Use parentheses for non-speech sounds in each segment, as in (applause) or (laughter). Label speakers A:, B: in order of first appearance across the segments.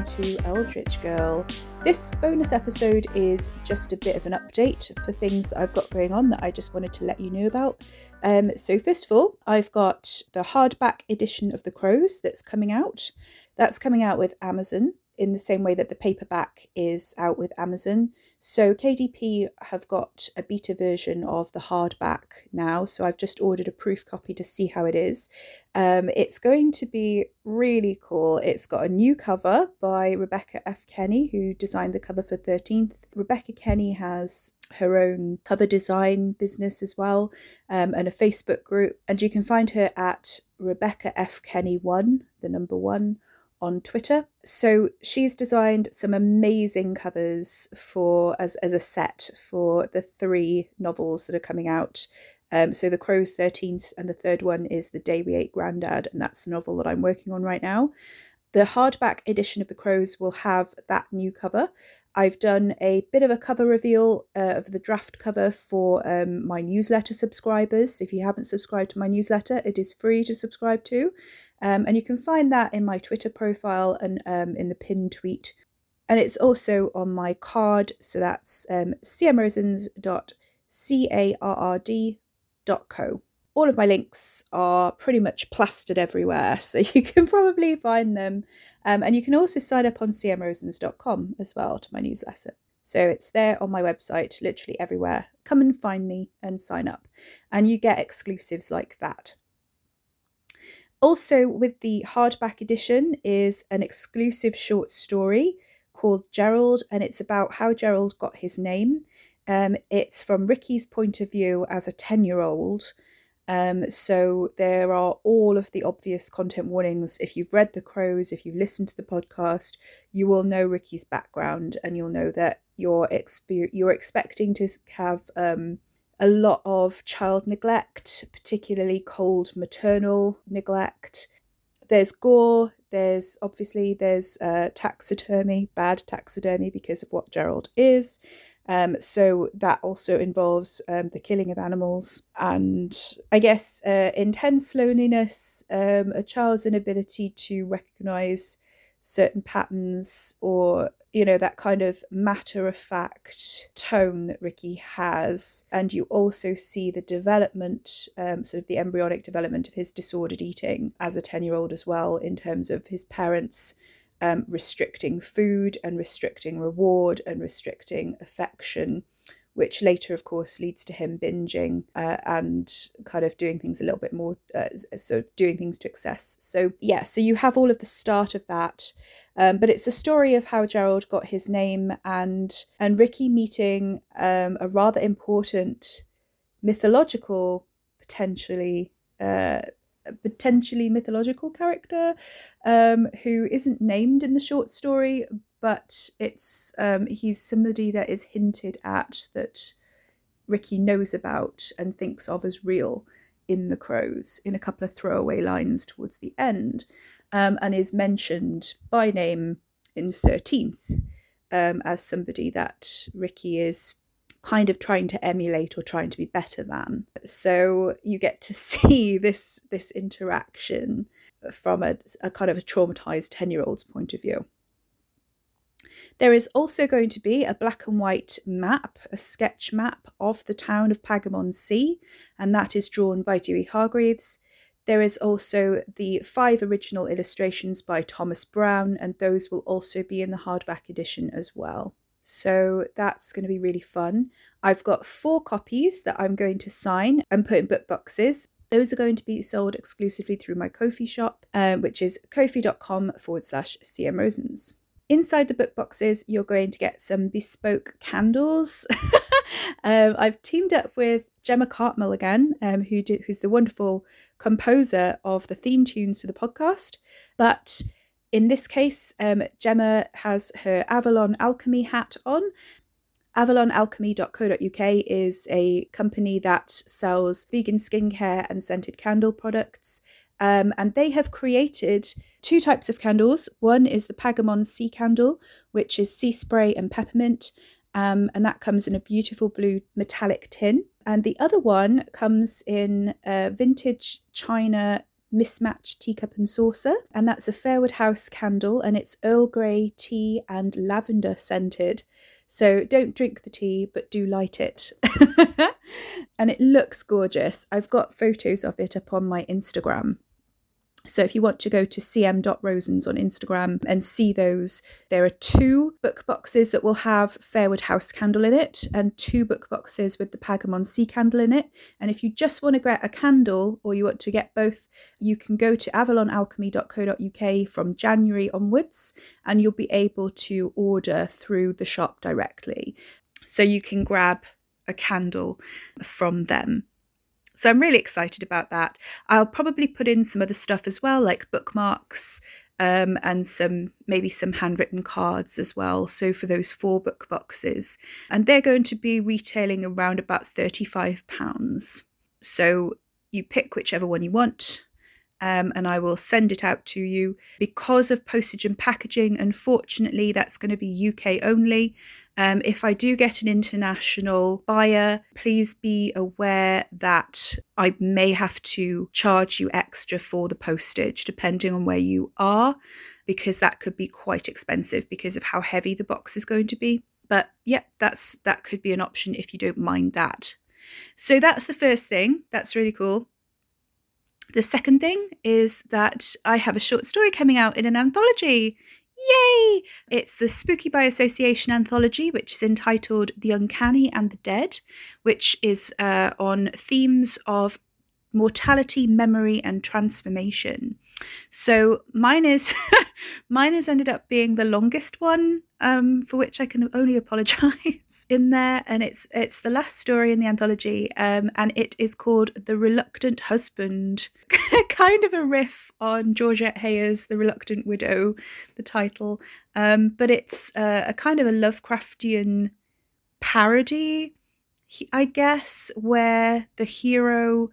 A: Welcome to Eldritch Girl. This bonus episode is just a bit of an update for things that I've got going on that I just wanted to let you know about. Um, so, first of all, I've got the hardback edition of The Crows that's coming out. That's coming out with Amazon in the same way that the paperback is out with Amazon. So KDP have got a beta version of the hardback now. So I've just ordered a proof copy to see how it is. Um, it's going to be really cool. It's got a new cover by Rebecca F. Kenny, who designed the cover for 13th. Rebecca Kenny has her own cover design business as well um, and a Facebook group. And you can find her at Rebecca F. Kenny 1, the number one on Twitter. So she's designed some amazing covers for as, as a set for the three novels that are coming out. Um, so The Crow's 13th and the third one is The Day We Ate Grandad, and that's the novel that I'm working on right now. The hardback edition of The Crows will have that new cover. I've done a bit of a cover reveal uh, of the draft cover for um, my newsletter subscribers. If you haven't subscribed to my newsletter, it is free to subscribe to. Um, and you can find that in my Twitter profile and um, in the pinned tweet. And it's also on my card. So that's um, cmrosens.carrd.co all of my links are pretty much plastered everywhere, (laughs) so you can probably find them. Um, and you can also sign up on cmrosens.com as well to my newsletter. So it's there on my website, literally everywhere. Come and find me and sign up, and you get exclusives like that. Also, with the hardback edition, is an exclusive short story called Gerald, and it's about how Gerald got his name. Um, it's from Ricky's point of view as a 10 year old um, so there are all of the obvious content warnings. If you've read The Crows, if you've listened to the podcast, you will know Ricky's background and you'll know that you're exper- you're expecting to have um, a lot of child neglect, particularly cold maternal neglect. There's gore. There's obviously there's uh, taxidermy, bad taxidermy because of what Gerald is. Um, so that also involves um, the killing of animals and I guess uh, intense loneliness, um, a child's inability to recognize certain patterns or you know that kind of matter of fact tone that Ricky has. And you also see the development um, sort of the embryonic development of his disordered eating as a 10 year old as well in terms of his parents um, restricting food and restricting reward and restricting affection, which later, of course, leads to him binging uh, and kind of doing things a little bit more, uh, so doing things to excess. So, yeah, so you have all of the start of that. Um, but it's the story of how Gerald got his name and and Ricky meeting um, a rather important mythological, potentially uh, potentially mythological character um, who isn't named in the short story, but it's um, he's somebody that is hinted at that Ricky knows about and thinks of as real in the Crows in a couple of throwaway lines towards the end, um, and is mentioned by name in Thirteenth um, as somebody that Ricky is kind of trying to emulate or trying to be better than. So you get to (laughs) see this this interaction from a, a kind of a traumatized 10 year old's point of view. There is also going to be a black and white map, a sketch map of the town of Pagamon Sea, and that is drawn by Dewey Hargreaves. There is also the five original illustrations by Thomas Brown, and those will also be in the hardback edition as well. So that's going to be really fun. I've got four copies that I'm going to sign and put in book boxes. Those are going to be sold exclusively through my Ko-fi shop, uh, which is ko-fi.com forward slash CM Rosens. Inside the book boxes, you're going to get some bespoke candles. (laughs) um, I've teamed up with Gemma Cartmel again, um, who do, who's the wonderful composer of the theme tunes to the podcast. But in this case, um, Gemma has her Avalon Alchemy hat on. AvalonAlchemy.co.uk is a company that sells vegan skincare and scented candle products. Um, and they have created two types of candles. One is the Pagamon Sea Candle, which is sea spray and peppermint, um, and that comes in a beautiful blue metallic tin. And the other one comes in a vintage china mismatched teacup and saucer, and that's a Fairwood House candle, and it's Earl Grey tea and lavender scented. So don't drink the tea, but do light it. (laughs) and it looks gorgeous. I've got photos of it up on my Instagram. So if you want to go to cm.rosens on Instagram and see those, there are two book boxes that will have Fairwood House candle in it and two book boxes with the Pagamon Sea candle in it. And if you just want to get a candle or you want to get both, you can go to avalonalchemy.co.uk from January onwards and you'll be able to order through the shop directly. So you can grab a candle from them. So I'm really excited about that. I'll probably put in some other stuff as well, like bookmarks um, and some maybe some handwritten cards as well. So for those four book boxes, and they're going to be retailing around about thirty-five pounds. So you pick whichever one you want. Um, and I will send it out to you. Because of postage and packaging, unfortunately, that's going to be UK only. Um, if I do get an international buyer, please be aware that I may have to charge you extra for the postage depending on where you are, because that could be quite expensive because of how heavy the box is going to be. But yeah, that's that could be an option if you don't mind that. So that's the first thing. That's really cool. The second thing is that I have a short story coming out in an anthology. Yay! It's the Spooky by Association anthology, which is entitled The Uncanny and the Dead, which is uh, on themes of mortality, memory, and transformation. So mine is (laughs) mine has ended up being the longest one, um, for which I can only (laughs) apologise in there. And it's it's the last story in the anthology, um, and it is called The Reluctant Husband. (laughs) kind of a riff on Georgette Heyer's The Reluctant Widow, the title. Um, but it's uh, a kind of a Lovecraftian parody, I guess, where the hero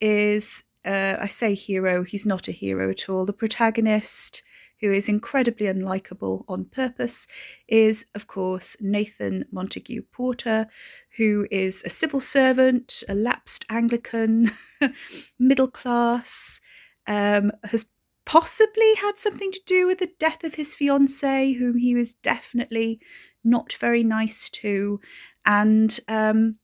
A: is uh, I say hero, he's not a hero at all. The protagonist, who is incredibly unlikable on purpose, is, of course, Nathan Montague Porter, who is a civil servant, a lapsed Anglican, (laughs) middle class, um, has possibly had something to do with the death of his fiancee, whom he was definitely not very nice to. And um,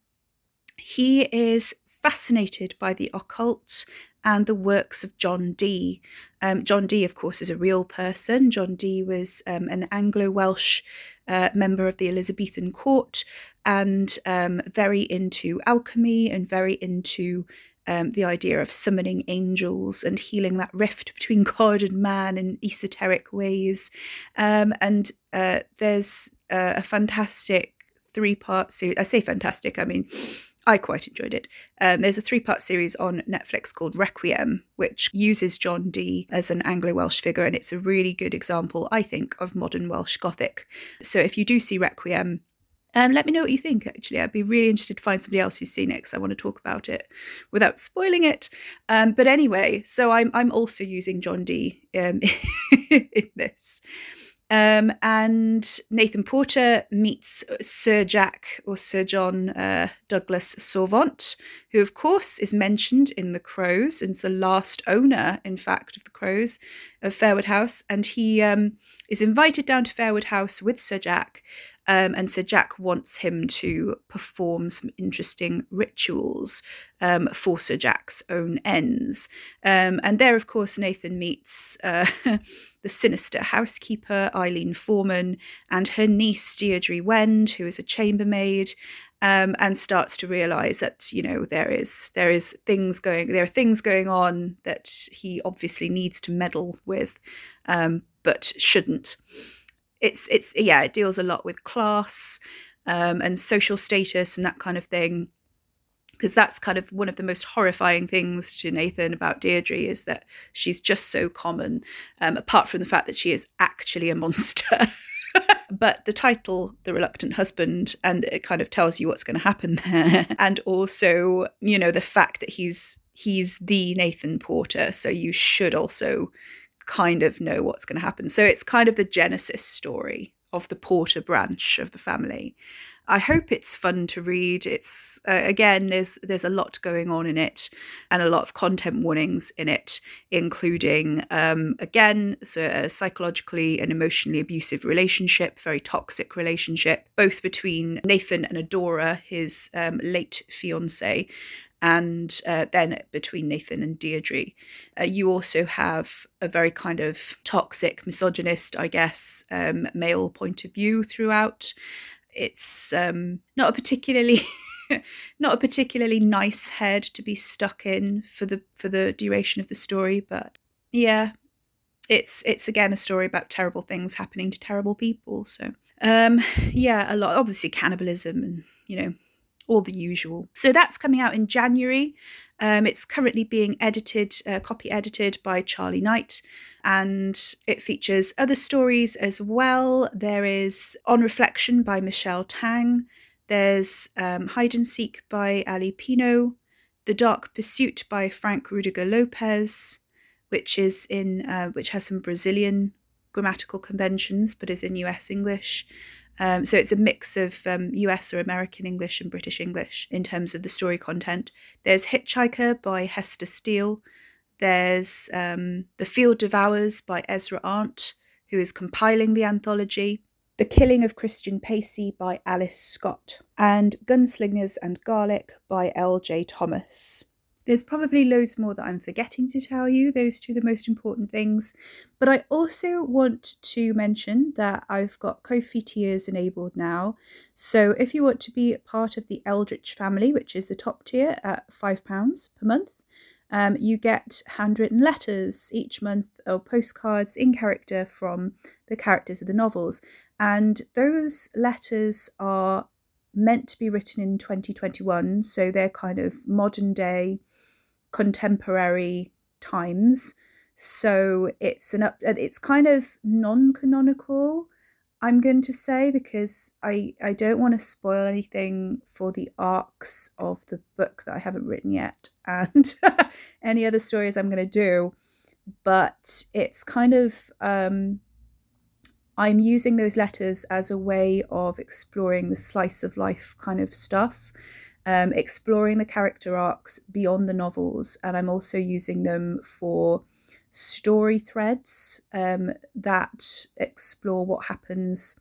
A: he is fascinated by the occult and the works of John Dee. Um, John Dee, of course, is a real person. John Dee was um, an Anglo Welsh uh, member of the Elizabethan court and um, very into alchemy and very into um, the idea of summoning angels and healing that rift between (laughs) God and man in esoteric ways. Um, and uh, there's uh, a fantastic three part series. I say fantastic, I mean, I quite enjoyed it. Um, there's a three part series on Netflix called Requiem, which uses John Dee as an Anglo Welsh figure, and it's a really good example, I think, of modern Welsh Gothic. So if you do see Requiem, um, let me know what you think, actually. I'd be really interested to find somebody else who's seen it because I want to talk about it without spoiling it. Um, but anyway, so I'm, I'm also using John Dee um, (laughs) in this. Um, and Nathan Porter meets Sir Jack or Sir John uh, Douglas Sorvant, who, of course, is mentioned in The Crows and is the last owner, in fact, of The Crows of Fairwood House. And he um, is invited down to Fairwood House with Sir Jack. Um, and Sir Jack wants him to perform some interesting rituals um, for Sir Jack's own ends. Um, and there, of course, Nathan meets. Uh, (laughs) the sinister housekeeper, Eileen Foreman, and her niece, Deirdre Wend, who is a chambermaid. Um, and starts to realize that you know there is there is things going there are things going on that he obviously needs to meddle with um, but shouldn't it's it's yeah it deals a lot with class um, and social status and that kind of thing because that's kind of one of the most horrifying things to Nathan about Deirdre is that she's just so common, um, apart from the fact that she is actually a (laughs) monster. but the title, The Reluctant Husband, and it kind of tells you what's going to happen there. (laughs) and also, you know, the fact that he's he's the Nathan Porter, so you should also kind of know what's going to happen. So it's kind of the genesis story of the Porter branch of the family. I hope it's fun to read. It's uh, again, there's there's a lot going on in it, and a lot of content warnings in it, including um, again, so a psychologically and emotionally abusive relationship, very toxic relationship, both between Nathan and Adora, his um, late fiance, and uh, then between Nathan and Deirdre. Uh, you also have a very kind of toxic, misogynist, I guess, um, male point of view throughout. It's um, not a particularly (laughs) not a particularly nice head to be stuck in for the for the duration of the story, but yeah, it's it's again a story about terrible things happening to terrible people. So um, yeah, a lot obviously cannibalism and you know all the usual. So that's coming out in January. Um, it's currently being edited, uh, copy edited by Charlie Knight, and it features other stories as well. There is On Reflection by Michelle Tang. There's um, Hide and Seek by Ali Pino. The Dark Pursuit by Frank Rudiger Lopez, which is in uh, which has some Brazilian grammatical conventions but is in US English. Um, so it's a mix of um, US or American English and British English in terms of the story content. There's Hitchhiker by Hester Steele. There's um, The Field Devours by Ezra Arndt, who is compiling the anthology. The Killing of Christian Pacey by Alice Scott. And Gunslingers and Garlic by L.J. Thomas. There's probably loads more that I'm forgetting to tell you, those two are the most important things. But I also want to mention that I've got Ko-fi tiers enabled now. So if you want to be part of the Eldritch family, which is the top tier at £5 per month, um, you get handwritten letters each month or postcards in character from the characters of the novels. And those letters are meant to be written in 2021, so they're kind of modern day, contemporary times. So it's an up, it's kind of non-canonical. I'm going to say because I I don't want to spoil anything for the arcs of the book that I haven't written yet and (laughs) any other stories I'm going to do, but it's kind of um, I'm using those letters as a way of exploring the slice of life kind of stuff, um, exploring the character arcs beyond the novels, and I'm also using them for story threads um, that explore what happens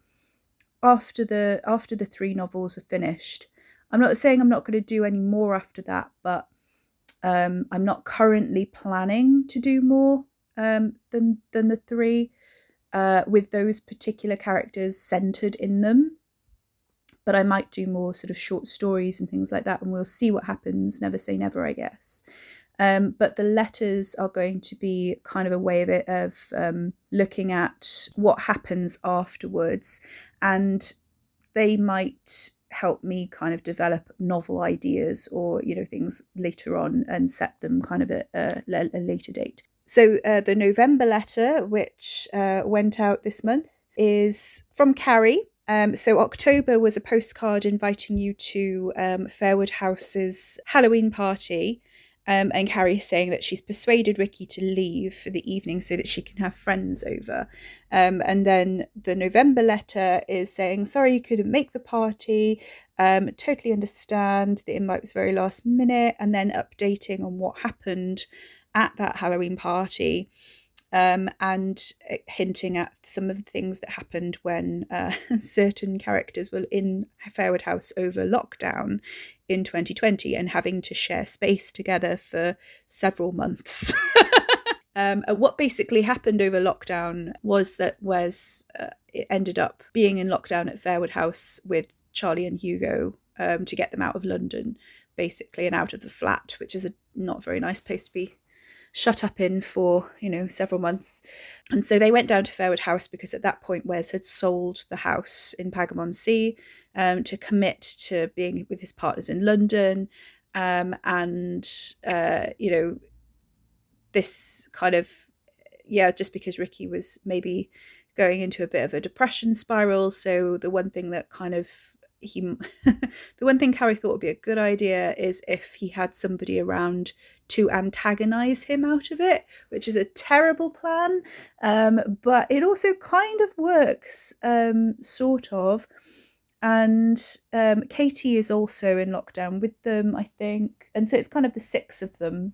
A: after the after the three novels are finished. I'm not saying I'm not going to do any more after that, but um, I'm not currently planning to do more um, than than the three uh, with those particular characters centered in them. But I might do more sort of short stories and things like that, and we'll see what happens. Never say never, I guess. Um, but the letters are going to be kind of a way of it of um, looking at what happens afterwards, and they might help me kind of develop novel ideas or you know things later on and set them kind of at a, a later date. So uh, the November letter, which uh, went out this month, is from Carrie. Um, so October was a postcard inviting you to um, Fairwood House's Halloween party. Um, and Carrie is saying that she's persuaded Ricky to leave for the evening so that she can have friends over. Um, and then the November letter is saying, Sorry you couldn't make the party. Um, totally understand. The invite was very last minute. And then updating on what happened at that Halloween party um, and uh, hinting at some of the things that happened when uh, (laughs) certain characters were in Fairwood House over lockdown in 2020 and having to share space together for several months. (laughs) um, what basically happened over lockdown was that Wes uh, ended up being in lockdown at Fairwood House with Charlie and Hugo um, to get them out of London, basically, and out of the flat, which is a not very nice place to be shut up in for, you know, several months. And so they went down to Fairwood House because at that point Wes had sold the house in Pagamon Sea um, to commit to being with his partners in London. Um, and, uh, you know, this kind of, yeah, just because Ricky was maybe going into a bit of a depression spiral. So the one thing that kind of he (laughs) the one thing Carrie thought would be a good idea is if he had somebody around to antagonize him out of it, which is a terrible plan. Um, but it also kind of works, um, sort of. And um, Katie is also in lockdown with them, I think. And so it's kind of the six of them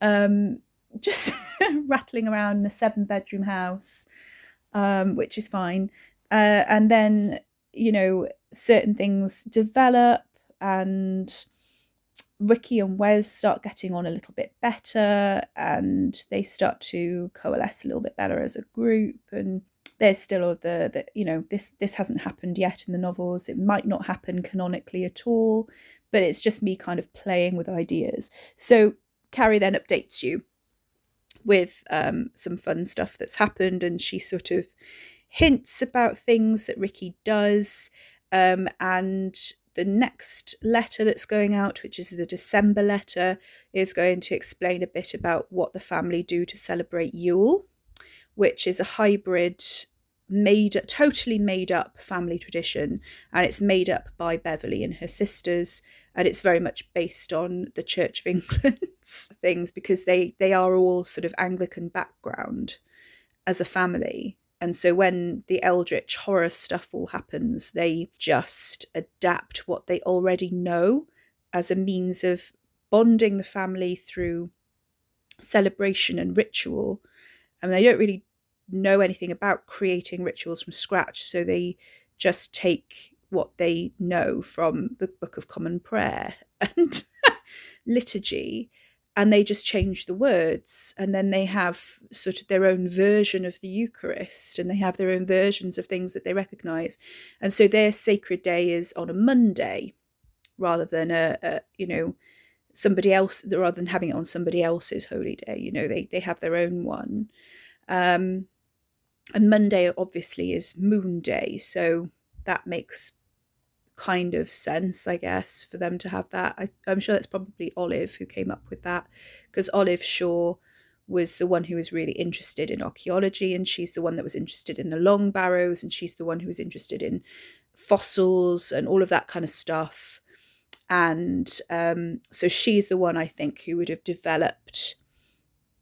A: um, just (laughs) rattling around in a seven bedroom house, um, which is fine. Uh, and then, you know, certain things develop and Ricky and Wes start getting on a little bit better and they start to coalesce a little bit better as a group and there's still all the, the you know this this hasn't happened yet in the novels. It might not happen canonically at all but it's just me kind of playing with ideas. So carrie then updates you with um, some fun stuff that's happened and she sort of hints about things that ricky does um, and the next letter that's going out, which is the December letter, is going to explain a bit about what the family do to celebrate Yule, which is a hybrid made totally made up family tradition and it's made up by Beverly and her sisters and it's very much based on the Church of (laughs) England's things because they they are all sort of Anglican background as a family and so when the Eldritch horror stuff all happens, they just adapt what they already know as a means of bonding the family through celebration and ritual. And they don't really know anything about creating rituals from scratch. So they just take what they know from the Book of Common Prayer (laughs) and liturgy and they just change the words and then they have sort of their own version of the eucharist and they have their own versions of things that they recognize. And so their sacred day is on a monday rather than a, a you know somebody else rather than having it on somebody else's holy day you know they they have their own one. Um and monday obviously is moon day so that makes kind of sense, I guess, for them to have that. I, am sure that's probably Olive who came up with that because Olive Shaw was the one who was really interested in archaeology and she's the one that was interested in the long barrows and she's the one who was interested in fossils and all of that kind of stuff. And um, so she's the one I think who would have developed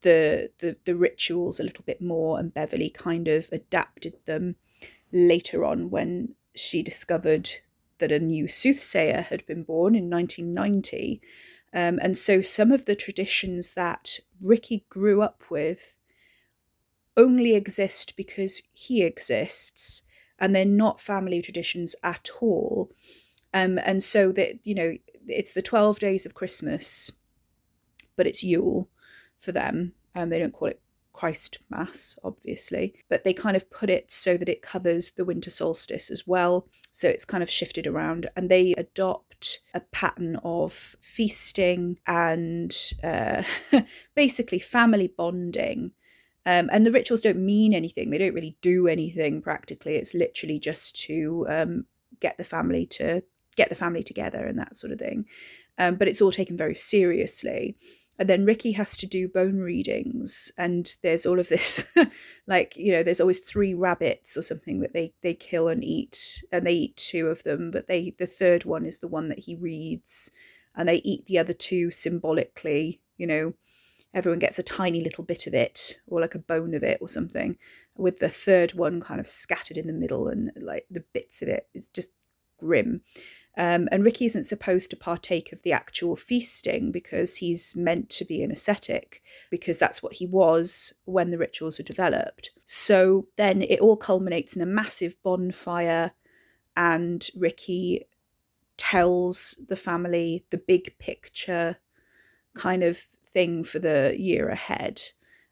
A: the, the the rituals a little bit more and Beverly kind of adapted them later on when she discovered that a new soothsayer had been born in 1990. Um, and so some of the traditions that Ricky grew up with only exist because he exists, and they're not family traditions at all. Um, and so that, you know, it's the 12 days of Christmas, but it's Yule for them. And um, they don't call it Christ Mass, obviously, but they kind of put it so that it covers the winter solstice as well. So it's kind of shifted around, and they adopt a pattern of feasting and uh, (laughs) basically family bonding. Um, and the rituals don't mean anything, they don't really do anything practically. It's literally just to um, get the family to get the family together and that sort of thing. Um, but it's all taken very seriously and then Ricky has to do bone readings, and there's all of this, (laughs) like you know, there's always three rabbits or something that they they kill and eat, and they eat two of them, but they the third one is the one that he reads, and they eat the other two symbolically. You know, everyone gets a tiny little bit of it, or like a bone of it, or something, with the third one kind of scattered in the middle, and like the bits of it. It's just grim. Um, and Ricky isn't supposed to partake of the actual feasting because he's meant to be an ascetic, because that's what he was when the rituals were developed. So then it all culminates in a massive bonfire, and Ricky tells the family the big picture kind of thing for the year ahead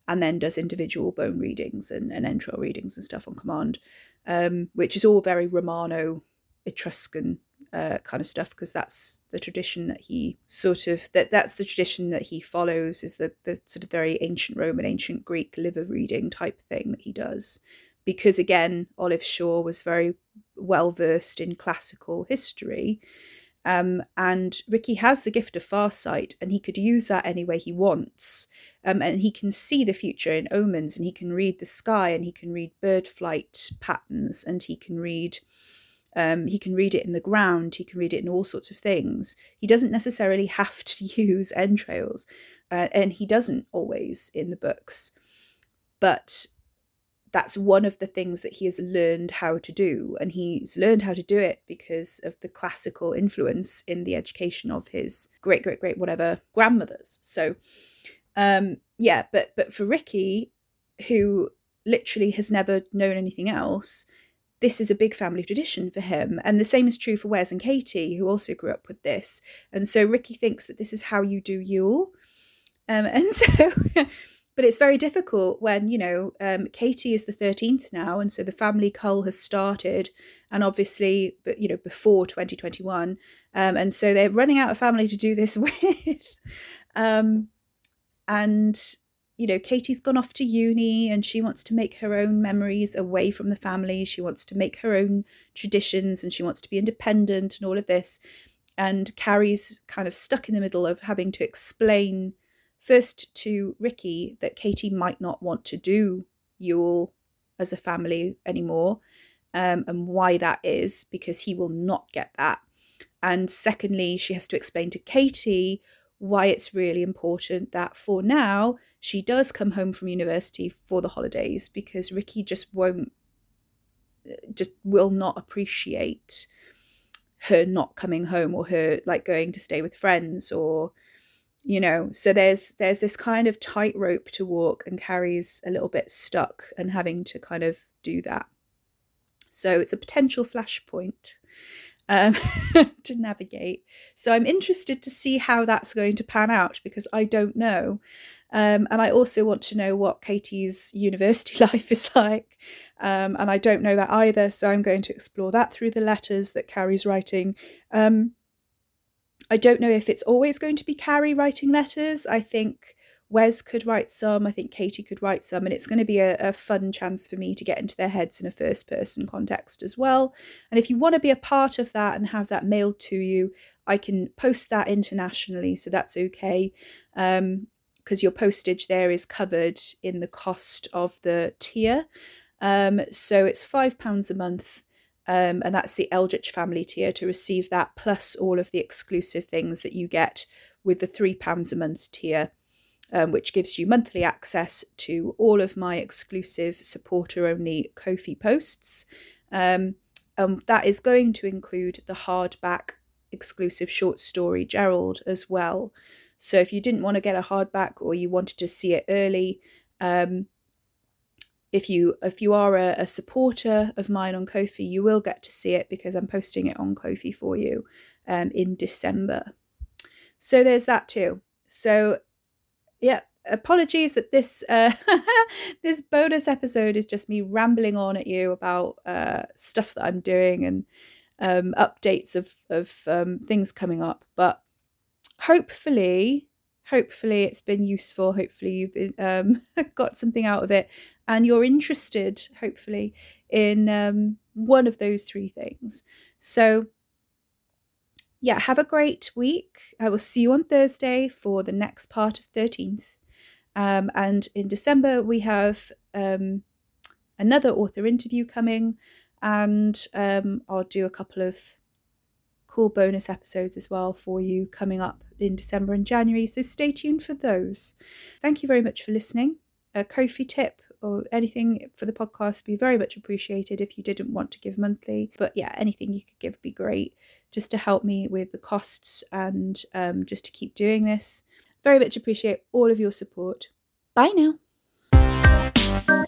A: and then does individual bone readings and, and entrail readings and stuff on command, um, which is all very Romano Etruscan uh, kind of stuff because that's the tradition that he sort of that that's the tradition that he follows is the the sort of very ancient Roman, ancient Greek liver reading type thing that he does. Because again, Olive Shaw was very well versed in classical history. Um, and Ricky has the gift of farsight, and he could use that any way he wants. Um, and he can see the future in omens, and he can read the sky, and he can read bird flight patterns, and he can read Um, he can read it in the ground, he can read it in all sorts of things. He doesn't necessarily have to (laughs) use entrails, uh, and he doesn't always in the books. But that's one of the things that he has learned how to do. And he's learned how to do it because of the classical influence in the education of his great, great, great, whatever grandmothers. So, um, yeah, but but for Ricky, who literally has never known anything else, this is a big family tradition for him. And the same is true for Wes and Katie, who also grew up with this. And so Ricky thinks that this is how you do Yule. Um, (laughs) and so but it's very difficult when you know um, Katie is the 13th now and so the family cull has started and obviously but you know before 2021 um, and so they're running out of family to do this (laughs) with um, and you know Katie's gone off to uni and she wants to make her own memories away from the family she wants to make her own traditions and she wants to be independent and all of this and Carrie's kind of stuck in the middle of having to explain First, to Ricky, that Katie might not want to do Yule as a family anymore, um, and why that is, because he will not get that. And secondly, she has to explain to Katie why it's really important that for now she does come home from university for the holidays because Ricky just won't, just will not appreciate her not coming home or her like going to stay with friends or you know so there's there's this kind of tightrope to walk and Carrie's a little bit stuck and having to kind of do that. So it's a potential flashpoint um, (laughs) to navigate. So i'm interested to see how that's going to pan out because i don't know. Um, and i also want to know what katie's university (laughs) life is like. Um, and i don't know that either so i'm going to explore that through the letters that carrie's writing. Um, I don't know if it's always going to be Carrie writing letters. I think Wes could write some. I think Katie could write some. And it's going to be a, a fun chance for me to get into their heads in a first person context as well. And if you want to be a part of that and have that mailed to you, I can post that internationally. So that's okay. Um, because your postage there is covered in the cost of the tier. Um, so it's £5 a month um, and that's the Eldritch family tier to receive that plus all of the exclusive things that you get with the £3 a month tier, um, which gives you monthly access to all of my exclusive supporter only Ko-fi posts. Um, and that is going to include the hardback exclusive short story Gerald as well. So if you didn't want to get a hardback or you wanted to see it early, um, if you if you are a, a, supporter of mine on Ko-fi, you will get to see it because I'm posting it on Ko-fi for you um, in December. So there's that too. So yeah, apologies that this uh, (laughs) this bonus episode is just me rambling on at you about uh, stuff that I'm doing and um, updates of of um, things coming up, but hopefully hopefully it's been useful hopefully you've um, (laughs) got something out of it and you're interested, hopefully, in um, one of those three things. So, yeah, have a great week. I will see you on Thursday for the next part of 13th. Um, and in December, we have um, another author interview coming, and um, I'll do a couple of cool bonus episodes as well for you coming up in December and January. So stay tuned for those. Thank you very much for listening. A Ko-fi tip or anything for the podcast be very much appreciated if you didn't want to give monthly. But yeah, anything you could give would be great just to help me with the costs and um, just to keep doing this. Very much appreciate all of your support. Bye now.